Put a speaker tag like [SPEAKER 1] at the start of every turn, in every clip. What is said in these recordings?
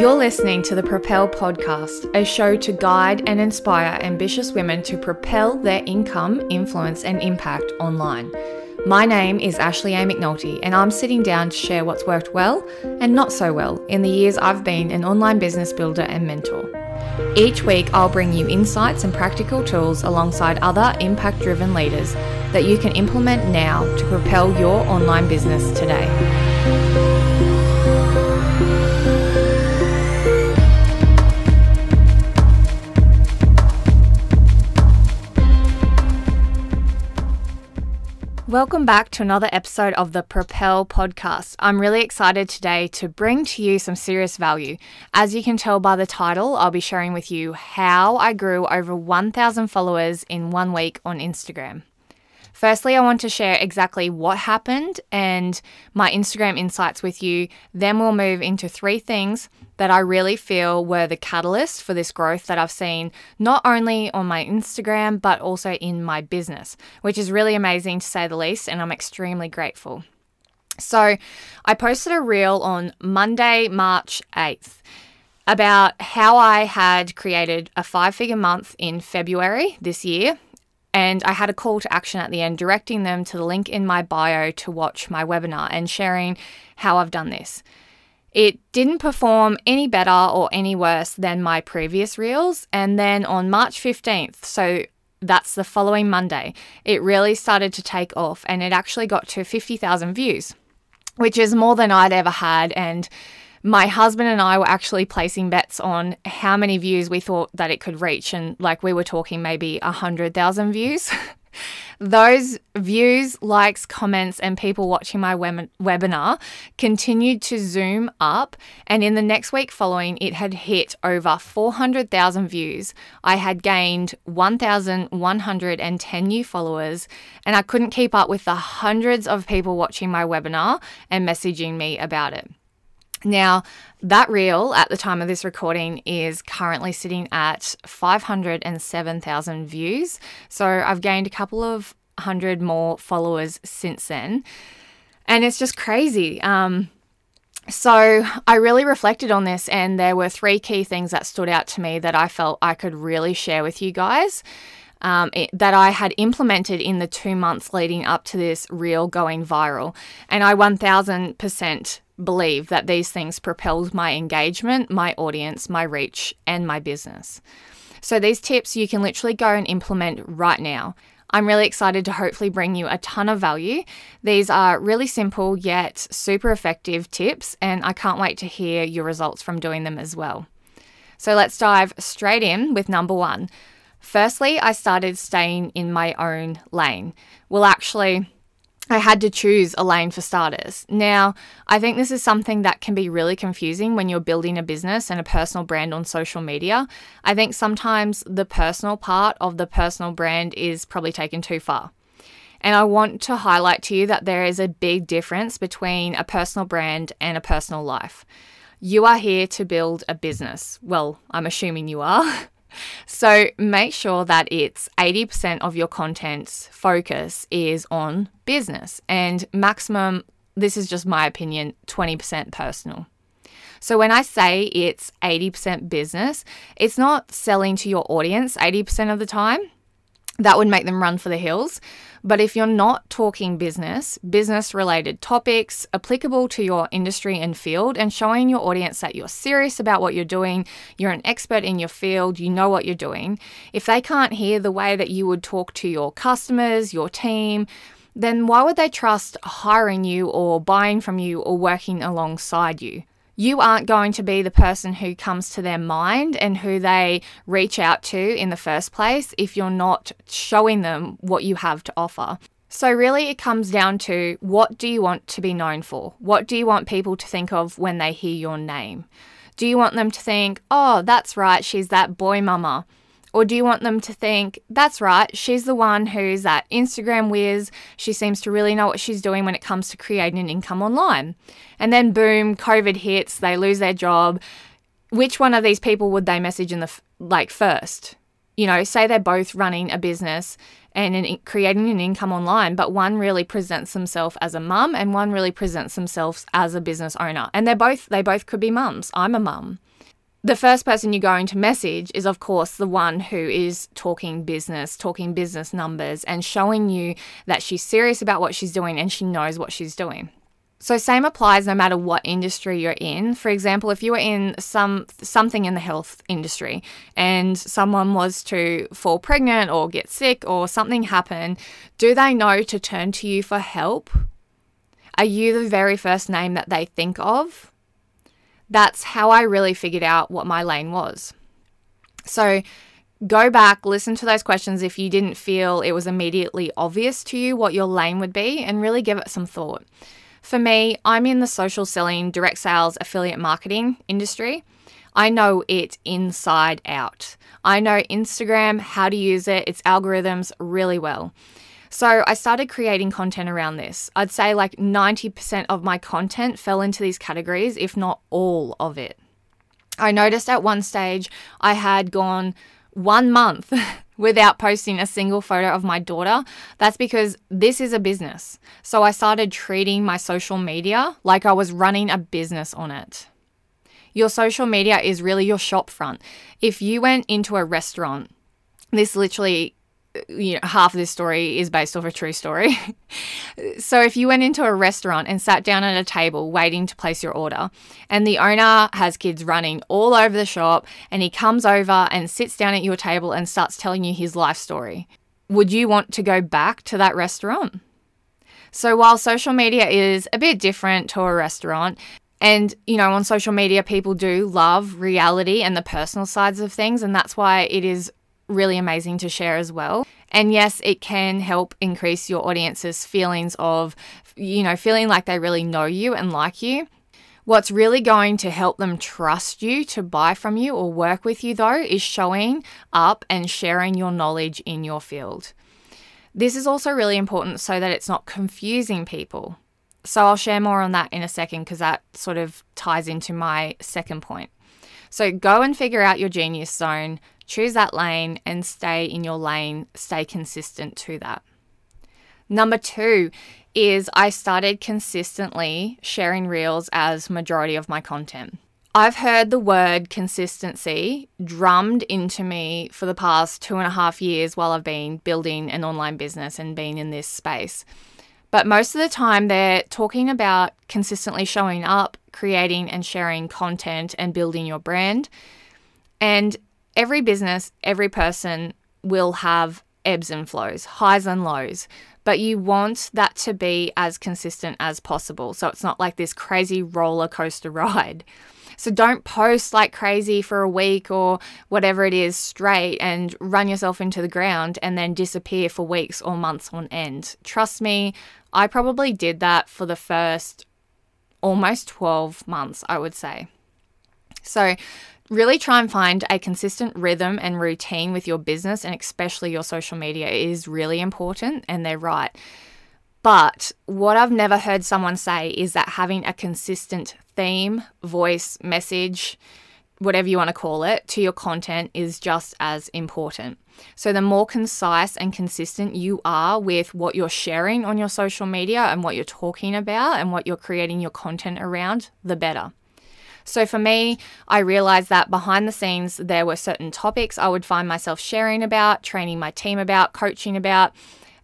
[SPEAKER 1] You're listening to the Propel Podcast, a show to guide and inspire ambitious women to propel their income, influence, and impact online. My name is Ashleigh A. McNaulty, and I'm sitting down to share what's worked well and not so well in the years I've been an online business builder and mentor. Each week, I'll bring you insights and practical tools alongside other impact driven leaders that you can implement now to propel your online business today. Welcome back to another episode of the Propel podcast. I'm really excited today to bring to you some serious value. As you can tell by the title, I'll be sharing with you how I grew over 1,000 followers in one week on Instagram. Firstly, I want to share exactly what happened and my Instagram insights with you. Then we'll move into three things that I really feel were the catalyst for this growth that I've seen not only on my Instagram, but also in my business, which is really amazing to say the least. And I'm extremely grateful. So, I posted a reel on Monday, March 8th about how I had created a five figure month in February this year and I had a call to action at the end, directing them to the link in my bio to watch my webinar and sharing how I've done this. It didn't perform any better or any worse than my previous reels. And then on March 15th, so that's the following Monday, it really started to take off and it actually got to 50,000 views, which is more than I'd ever had. And my husband and I were actually placing bets on how many views we thought that it could reach. And like we were talking maybe 100,000 views. Those views, likes, comments, and people watching my web- webinar continued to zoom up. And in the next week following, it had hit over 400,000 views. I had gained 1,110 new followers, and I couldn't keep up with the hundreds of people watching my webinar and messaging me about it. Now, that reel at the time of this recording is currently sitting at 507,000 views. So I've gained a couple of hundred more followers since then. And it's just crazy. Um, so I really reflected on this, and there were three key things that stood out to me that I felt I could really share with you guys. Um, it, that I had implemented in the two months leading up to this reel going viral. And I 1000% believe that these things propelled my engagement, my audience, my reach, and my business. So, these tips you can literally go and implement right now. I'm really excited to hopefully bring you a ton of value. These are really simple yet super effective tips, and I can't wait to hear your results from doing them as well. So, let's dive straight in with number one. Firstly, I started staying in my own lane. Well, actually, I had to choose a lane for starters. Now, I think this is something that can be really confusing when you're building a business and a personal brand on social media. I think sometimes the personal part of the personal brand is probably taken too far. And I want to highlight to you that there is a big difference between a personal brand and a personal life. You are here to build a business. Well, I'm assuming you are. So make sure that it's 80% of your content's focus is on business and maximum, this is just my opinion, 20% personal. So when I say it's 80% business, it's not selling to your audience 80% of the time that would make them run for the hills. But if you're not talking business, business related topics applicable to your industry and field, and showing your audience that you're serious about what you're doing, you're an expert in your field, you know what you're doing, if they can't hear the way that you would talk to your customers, your team, then why would they trust hiring you or buying from you or working alongside you? You aren't going to be the person who comes to their mind and who they reach out to in the first place if you're not showing them what you have to offer. So, really, it comes down to what do you want to be known for? What do you want people to think of when they hear your name? Do you want them to think, oh, that's right, she's that boy mama? Or do you want them to think, that's right, she's the one who's that Instagram whiz, she seems to really know what she's doing when it comes to creating an income online? And then, boom, COVID hits, they lose their job. Which one of these people would they message in the like first? You know, say they're both running a business and in, creating an income online, but one really presents themselves as a mum and one really presents themselves as a business owner. And they're both they both could be mums. I'm a mum. The first person you're going to message is, of course, the one who is talking business, talking business numbers, and showing you that she's serious about what she's doing and she knows what she's doing. So same applies no matter what industry you're in. For example, if you were in some something in the health industry and someone was to fall pregnant or get sick or something happen, do they know to turn to you for help? Are you the very first name that they think of? That's how I really figured out what my lane was. So go back, listen to those questions if you didn't feel it was immediately obvious to you what your lane would be, and really give it some thought. For me, I'm in the social selling, direct sales, affiliate marketing industry. I know it inside out. I know Instagram, how to use it, its algorithms really well. So I started creating content around this. I'd say like 90% of my content fell into these categories, if not all of it. I noticed at one stage I had gone one month without posting a single photo of my daughter, that's because this is a business. So I started treating my social media like I was running a business on it. Your social media is really your shop front. If you went into a restaurant, this literally you know, half of this story is based off a true story. so, if you went into a restaurant and sat down at a table waiting to place your order, and the owner has kids running all over the shop, and he comes over and sits down at your table and starts telling you his life story, would you want to go back to that restaurant? So, while social media is a bit different to a restaurant, and, you know, on social media, people do love reality and the personal sides of things. And that's why it is really amazing to share as well. And yes, it can help increase your audience's feelings of, you know, feeling like they really know you and like you. What's really going to help them trust you to buy from you or work with you, though, is showing up and sharing your knowledge in your field. This is also really important so that it's not confusing people. So I'll share more on that in a second because that sort of ties into my second point. So go and figure out your genius zone, choose that lane and stay in your lane, stay consistent to that. Number two is I started consistently sharing reels as majority of my content. I've heard the word consistency drummed into me for the past two and a half years while I've been building an online business and being in this space. But most of the time, they're talking about consistently showing up, creating and sharing content, and building your brand. And every business, every person will have ebbs and flows, highs and lows, but you want that to be as consistent as possible. So it's not like this crazy roller coaster ride. So don't post like crazy for a week or whatever it is straight and run yourself into the ground and then disappear for weeks or months on end. Trust me, I probably did that for the first almost 12 months, I would say. So really try and find a consistent rhythm and routine with your business and especially your social media is really important and they're right. But what I've never heard someone say is that having a consistent theme, voice, message, whatever you want to call it, to your content is just as important. So, the more concise and consistent you are with what you're sharing on your social media and what you're talking about and what you're creating your content around, the better. So for me, I realized that behind the scenes, there were certain topics I would find myself sharing about, training my team about, coaching about,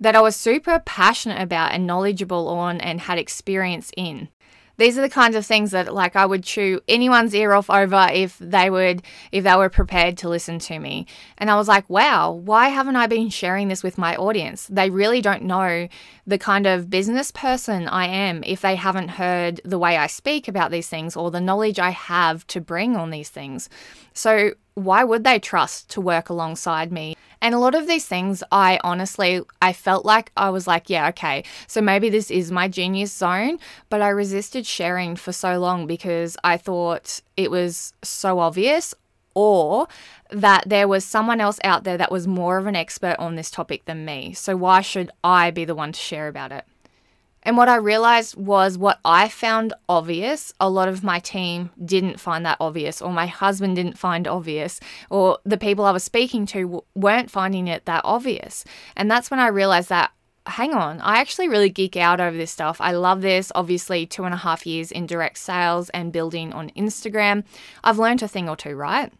[SPEAKER 1] that I was super passionate about and knowledgeable on and had experience in these are the kinds of things that like I would chew anyone's ear off over if they would if they were prepared to listen to me. And I was like, wow, why haven't I been sharing this with my audience? They really don't know the kind of business person I am if they haven't heard the way I speak about these things or the knowledge I have to bring on these things. So why would they trust to work alongside me? And a lot of these things, I honestly, I felt like I was like, yeah, okay, so maybe this is my genius zone, but I resisted sharing for so long because I thought it was so obvious or that there was someone else out there that was more of an expert on this topic than me. So why should I be the one to share about it? And what I realized was what I found obvious, a lot of my team didn't find that obvious, or my husband didn't find obvious, or the people I was speaking to weren't finding it that obvious. And that's when I realized that hang on, I actually really geek out over this stuff. I love this. Obviously, two and a half years in direct sales and building on Instagram. I've learned a thing or two, right?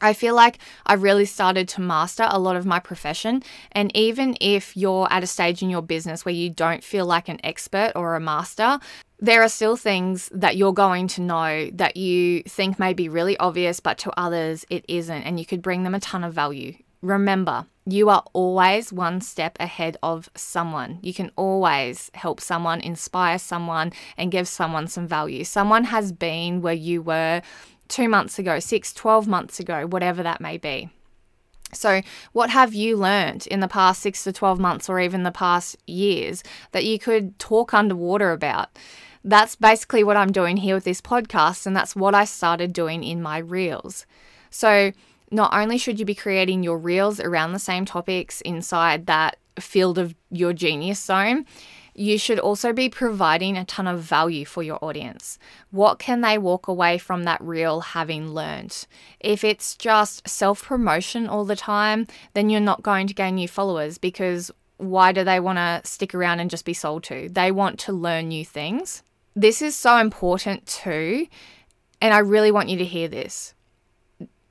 [SPEAKER 1] I feel like I've really started to master a lot of my profession. And even if you're at a stage in your business where you don't feel like an expert or a master, there are still things that you're going to know that you think may be really obvious, but to others it isn't. And you could bring them a ton of value. Remember, you are always one step ahead of someone. You can always help someone, inspire someone, and give someone some value. Someone has been where you were two months ago, six, 12 months ago, whatever that may be. So, what have you learned in the past six to 12 months or even the past years that you could talk underwater about? That's basically what I'm doing here with this podcast, and that's what I started doing in my reels. So, not only should you be creating your reels around the same topics inside that field of your genius zone, you should also be providing a ton of value for your audience. What can they walk away from that reel having learned? If it's just self promotion all the time, then you're not going to gain new followers because why do they want to stick around and just be sold to? They want to learn new things. This is so important too, and I really want you to hear this.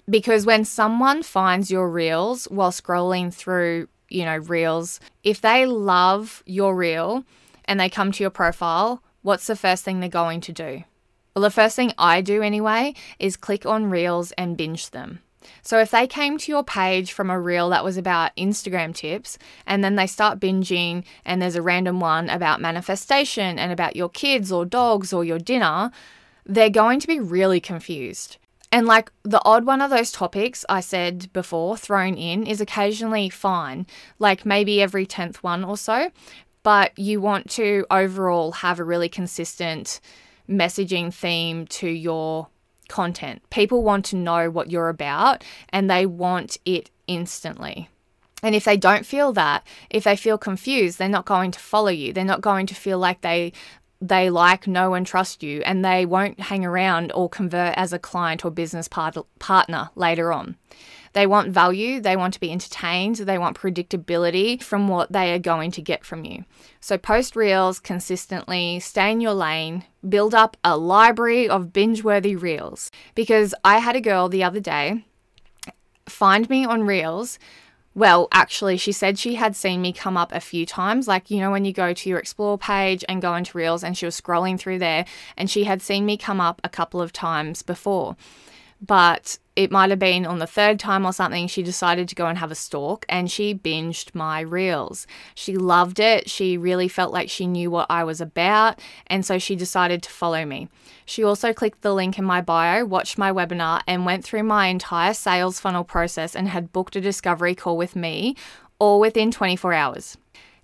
[SPEAKER 1] Because when someone finds your reels while scrolling through you know, reels, if they love your reel and they come to your profile, what's the first thing they're going to do? Well, the first thing I do anyway is click on reels and binge them. So if they came to your page from a reel that was about Instagram tips and then they start binging and there's a random one about manifestation and about your kids or dogs or your dinner, they're going to be really confused. And like the odd one of those topics I said before thrown in is occasionally fine, like maybe every 10th one or so, but you want to overall have a really consistent messaging theme to your content. People want to know what you're about and they want it instantly. And if they don't feel that, if they feel confused, they're not going to follow you. They're not going to feel like they they like, know, and trust you, and they won't hang around or convert as a client or business part- partner later on. They want value, they want to be entertained, they want predictability from what they are going to get from you. So, post reels consistently, stay in your lane, build up a library of binge worthy reels. Because I had a girl the other day find me on reels well, actually, she said she had seen me come up a few times. Like, you know, when you go to your explore page and go into Reels, and she was scrolling through there, and she had seen me come up a couple of times before. But it might have been on the third time or something, she decided to go and have a stalk and she binged my reels. She loved it. She really felt like she knew what I was about. And so she decided to follow me. She also clicked the link in my bio, watched my webinar, and went through my entire sales funnel process and had booked a discovery call with me all within 24 hours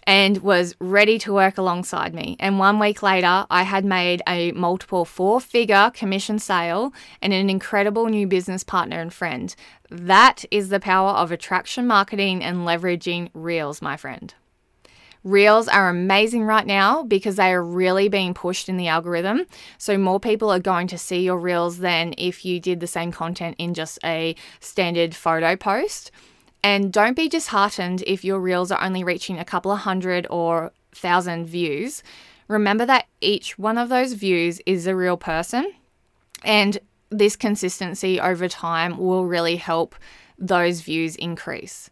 [SPEAKER 1] and was ready to work alongside me. And one week later, I had made a multiple four figure commission sale and an incredible new business partner and friend. That is the power of attraction marketing and leveraging Reels, my friend. Reels are amazing right now because they are really being pushed in the algorithm. So, more people are going to see your Reels than if you did the same content in just a standard photo post. And don't be disheartened if your reels are only reaching a couple of hundred or thousand views. Remember that each one of those views is a real person, and this consistency over time will really help those views increase.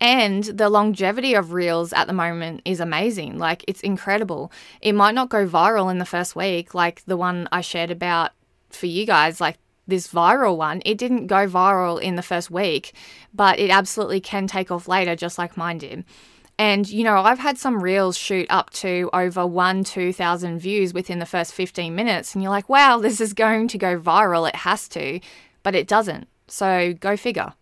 [SPEAKER 1] And the longevity of reels at the moment is amazing. Like, it's incredible. It might not go viral in the first week, like the one I shared about for you guys. Like, this viral one, it didn't go viral in the first week, but it absolutely can take off later, just like mine did. And, you know, I've had some reels shoot up to over one, 2,000 views within the first 15 minutes. And you're like, wow, this is going to go viral. It has to, but it doesn't. So go figure.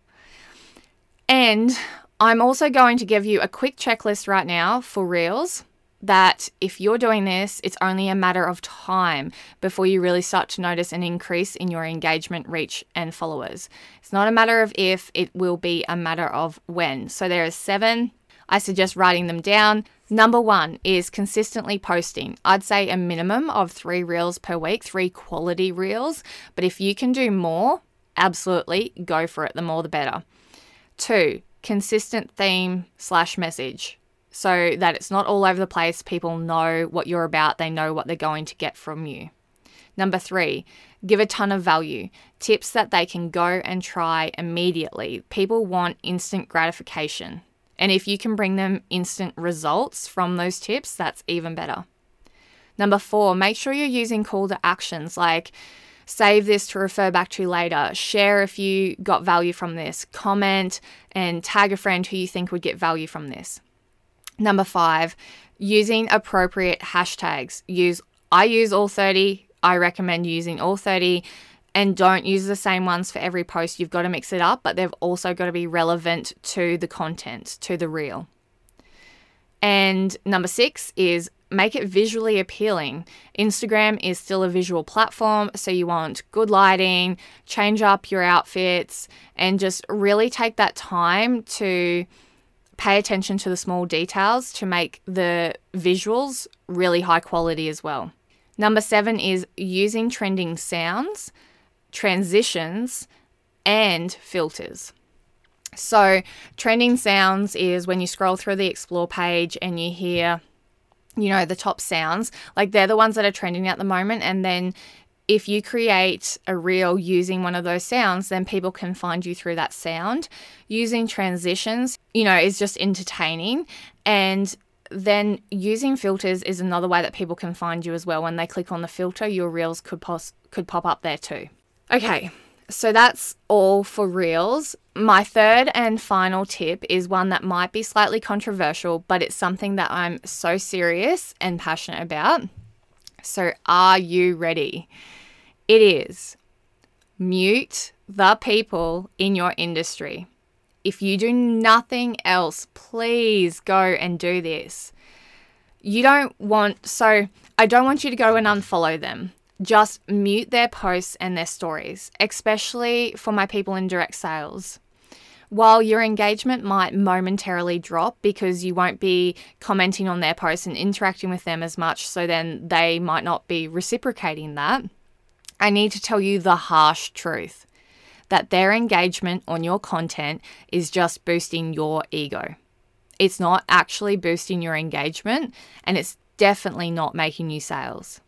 [SPEAKER 1] And I'm also going to give you a quick checklist right now for reels that if you're doing this, it's only a matter of time before you really start to notice an increase in your engagement, reach, and followers. It's not a matter of if, it will be a matter of when. So there are seven. I suggest writing them down. Number one is consistently posting. I'd say a minimum of three reels per week, three quality reels. But if you can do more, absolutely go for it. The more the better. Two, consistent theme slash message. So that it's not all over the place. People know what you're about, they know what they're going to get from you. Number three, give a ton of value. Tips that they can go and try immediately. People want instant gratification. And if you can bring them instant results from those tips, that's even better. Number four, make sure you're using call to actions like save this to refer back to later, share if you got value from this, comment and tag a friend who you think would get value from this. Number five, using appropriate hashtags. Use I use all 30. I recommend using all 30 and don't use the same ones for every post. You've got to mix it up, but they've also got to be relevant to the content, to the reel. And number six is make it visually appealing. Instagram is still a visual platform, so you want good lighting, change up your outfits, and just really take that time to pay attention to the small details to make the visuals really high quality as well. Number seven is using trending sounds, transitions, and filters. So, trending sounds is when you scroll through the explore page and you hear, you know, the top sounds. Like they're the ones that are trending at the moment. And then if you create a reel using one of those sounds, then people can find you through that sound. Using transitions, you know, is just entertaining. And then using filters is another way that people can find you as well. When they click on the filter, your reels could pos- could pop up there too. Okay, so that's all for reels. My third and final tip is one that might be slightly controversial, but it's something that I'm so serious and passionate about. So, are you ready? It is mute the people in your industry. If you do nothing else, please go and do this. You don't want, so I don't want you to go and unfollow them just mute their posts and their stories, especially for my people in direct sales. While your engagement might momentarily drop because you won't be commenting on their posts and interacting with them as much, so then they might not be reciprocating that, I need to tell you the harsh truth that their engagement on your content is just boosting your ego. It's not actually boosting your engagement, and it's definitely not making you sales.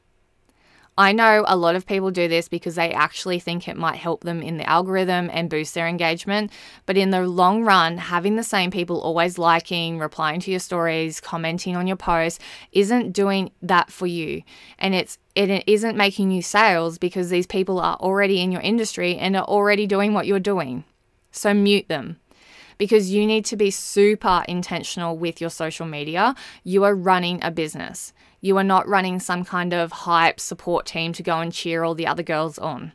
[SPEAKER 1] I know a lot of people do this because they actually think it might help them in the algorithm and boost their engagement. But in the long run, having the same people always liking, replying to your stories, commenting on your posts isn't doing that for you. And it's it isn't making you sales because these people are already in your industry and are already doing what you're doing. So mute them because you need to be super intentional with your social media. You are running a business. You are not running some kind of hype support team to go and cheer all the other girls on.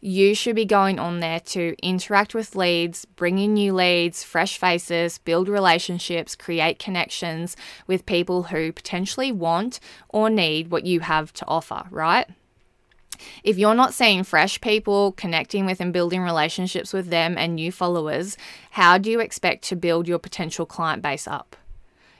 [SPEAKER 1] You should be going on there to interact with leads, bring in new leads, fresh faces, build relationships, create connections with people who potentially want or need what you have to offer, right? If you're not seeing fresh people, connecting with and building relationships with them and new followers, how do you expect to build your potential client base up?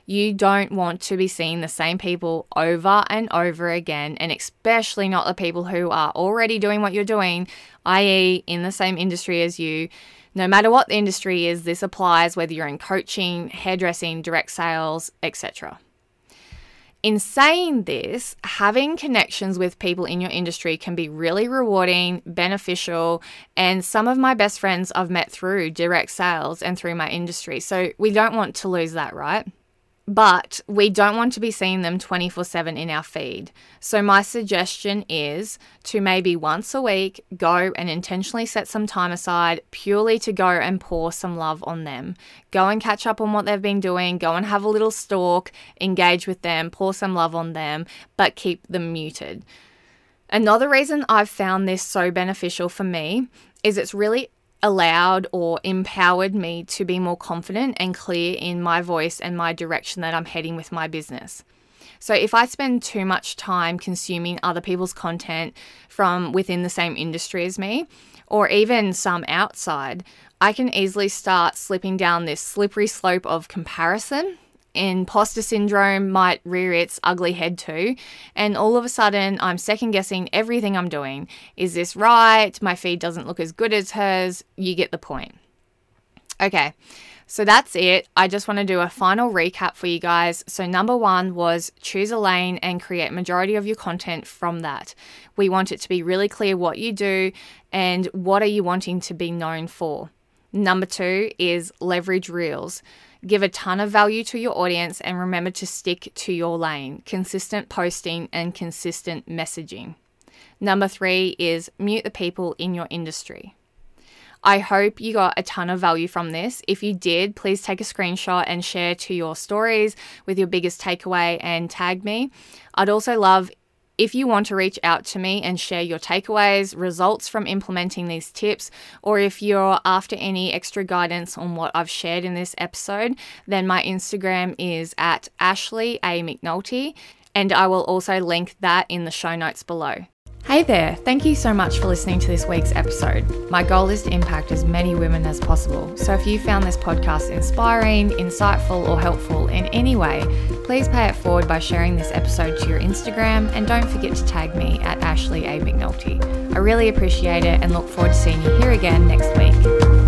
[SPEAKER 1] You don't want to be seeing the same people over and over again, and especially not the people who are already doing what you're doing, i.e., in the same industry as you. No matter what the industry is, this applies whether you're in coaching, hairdressing, direct sales, etc. In saying this, having connections with people in your industry can be really rewarding, beneficial, and some of my best friends I've met through direct sales and through my industry. So we don't want to lose that, right? But we don't want to be seeing them 24 7 in our feed. So, my suggestion is to maybe once a week go and intentionally set some time aside purely to go and pour some love on them. Go and catch up on what they've been doing, go and have a little stalk, engage with them, pour some love on them, but keep them muted. Another reason I've found this so beneficial for me is it's really allowed or empowered me to be more confident and clear in my voice and my direction that I'm heading with my business. So, if I spend too much time consuming other people's content from within the same industry as me, or even some outside, I can easily start slipping down this slippery slope of comparison imposter syndrome might rear its ugly head too. And all of a sudden, I'm second guessing everything I'm doing. Is this right? My feed doesn't look as good as hers. You get the point. Okay, So that's it. I just want to do a final recap for you guys. So number 1 was choose a lane and create majority of your content from that. We want it to be really clear what you do and what are you wanting to be known for. Number 2 is leverage reels. Give a ton of value to your audience and remember to stick to your lane. Consistent posting and consistent messaging. Number 3 is mute the people in your industry. I hope you got a ton of value from this. If you did, please take a screenshot and share to your stories with your biggest takeaway and tag me. I'd also love if you want to reach out to me and share your takeaways, results from implementing these tips, or if you're after any extra guidance on what I've shared in this episode, then my Instagram is at Ashleigh A. McNaulty, and I will also link that in the show notes below. Hey there, thank you so much for listening to this week's episode. My goal is to impact as many women as possible. So if you found this podcast inspiring, insightful, or helpful in any way, please pay it forward by sharing this episode to your Instagram and don't forget to tag me at Ashleigh A. McNaulty. I really appreciate it and look forward to seeing you here again next week.